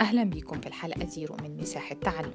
أهلا بكم في الحلقة زيرو من مساحة تعلم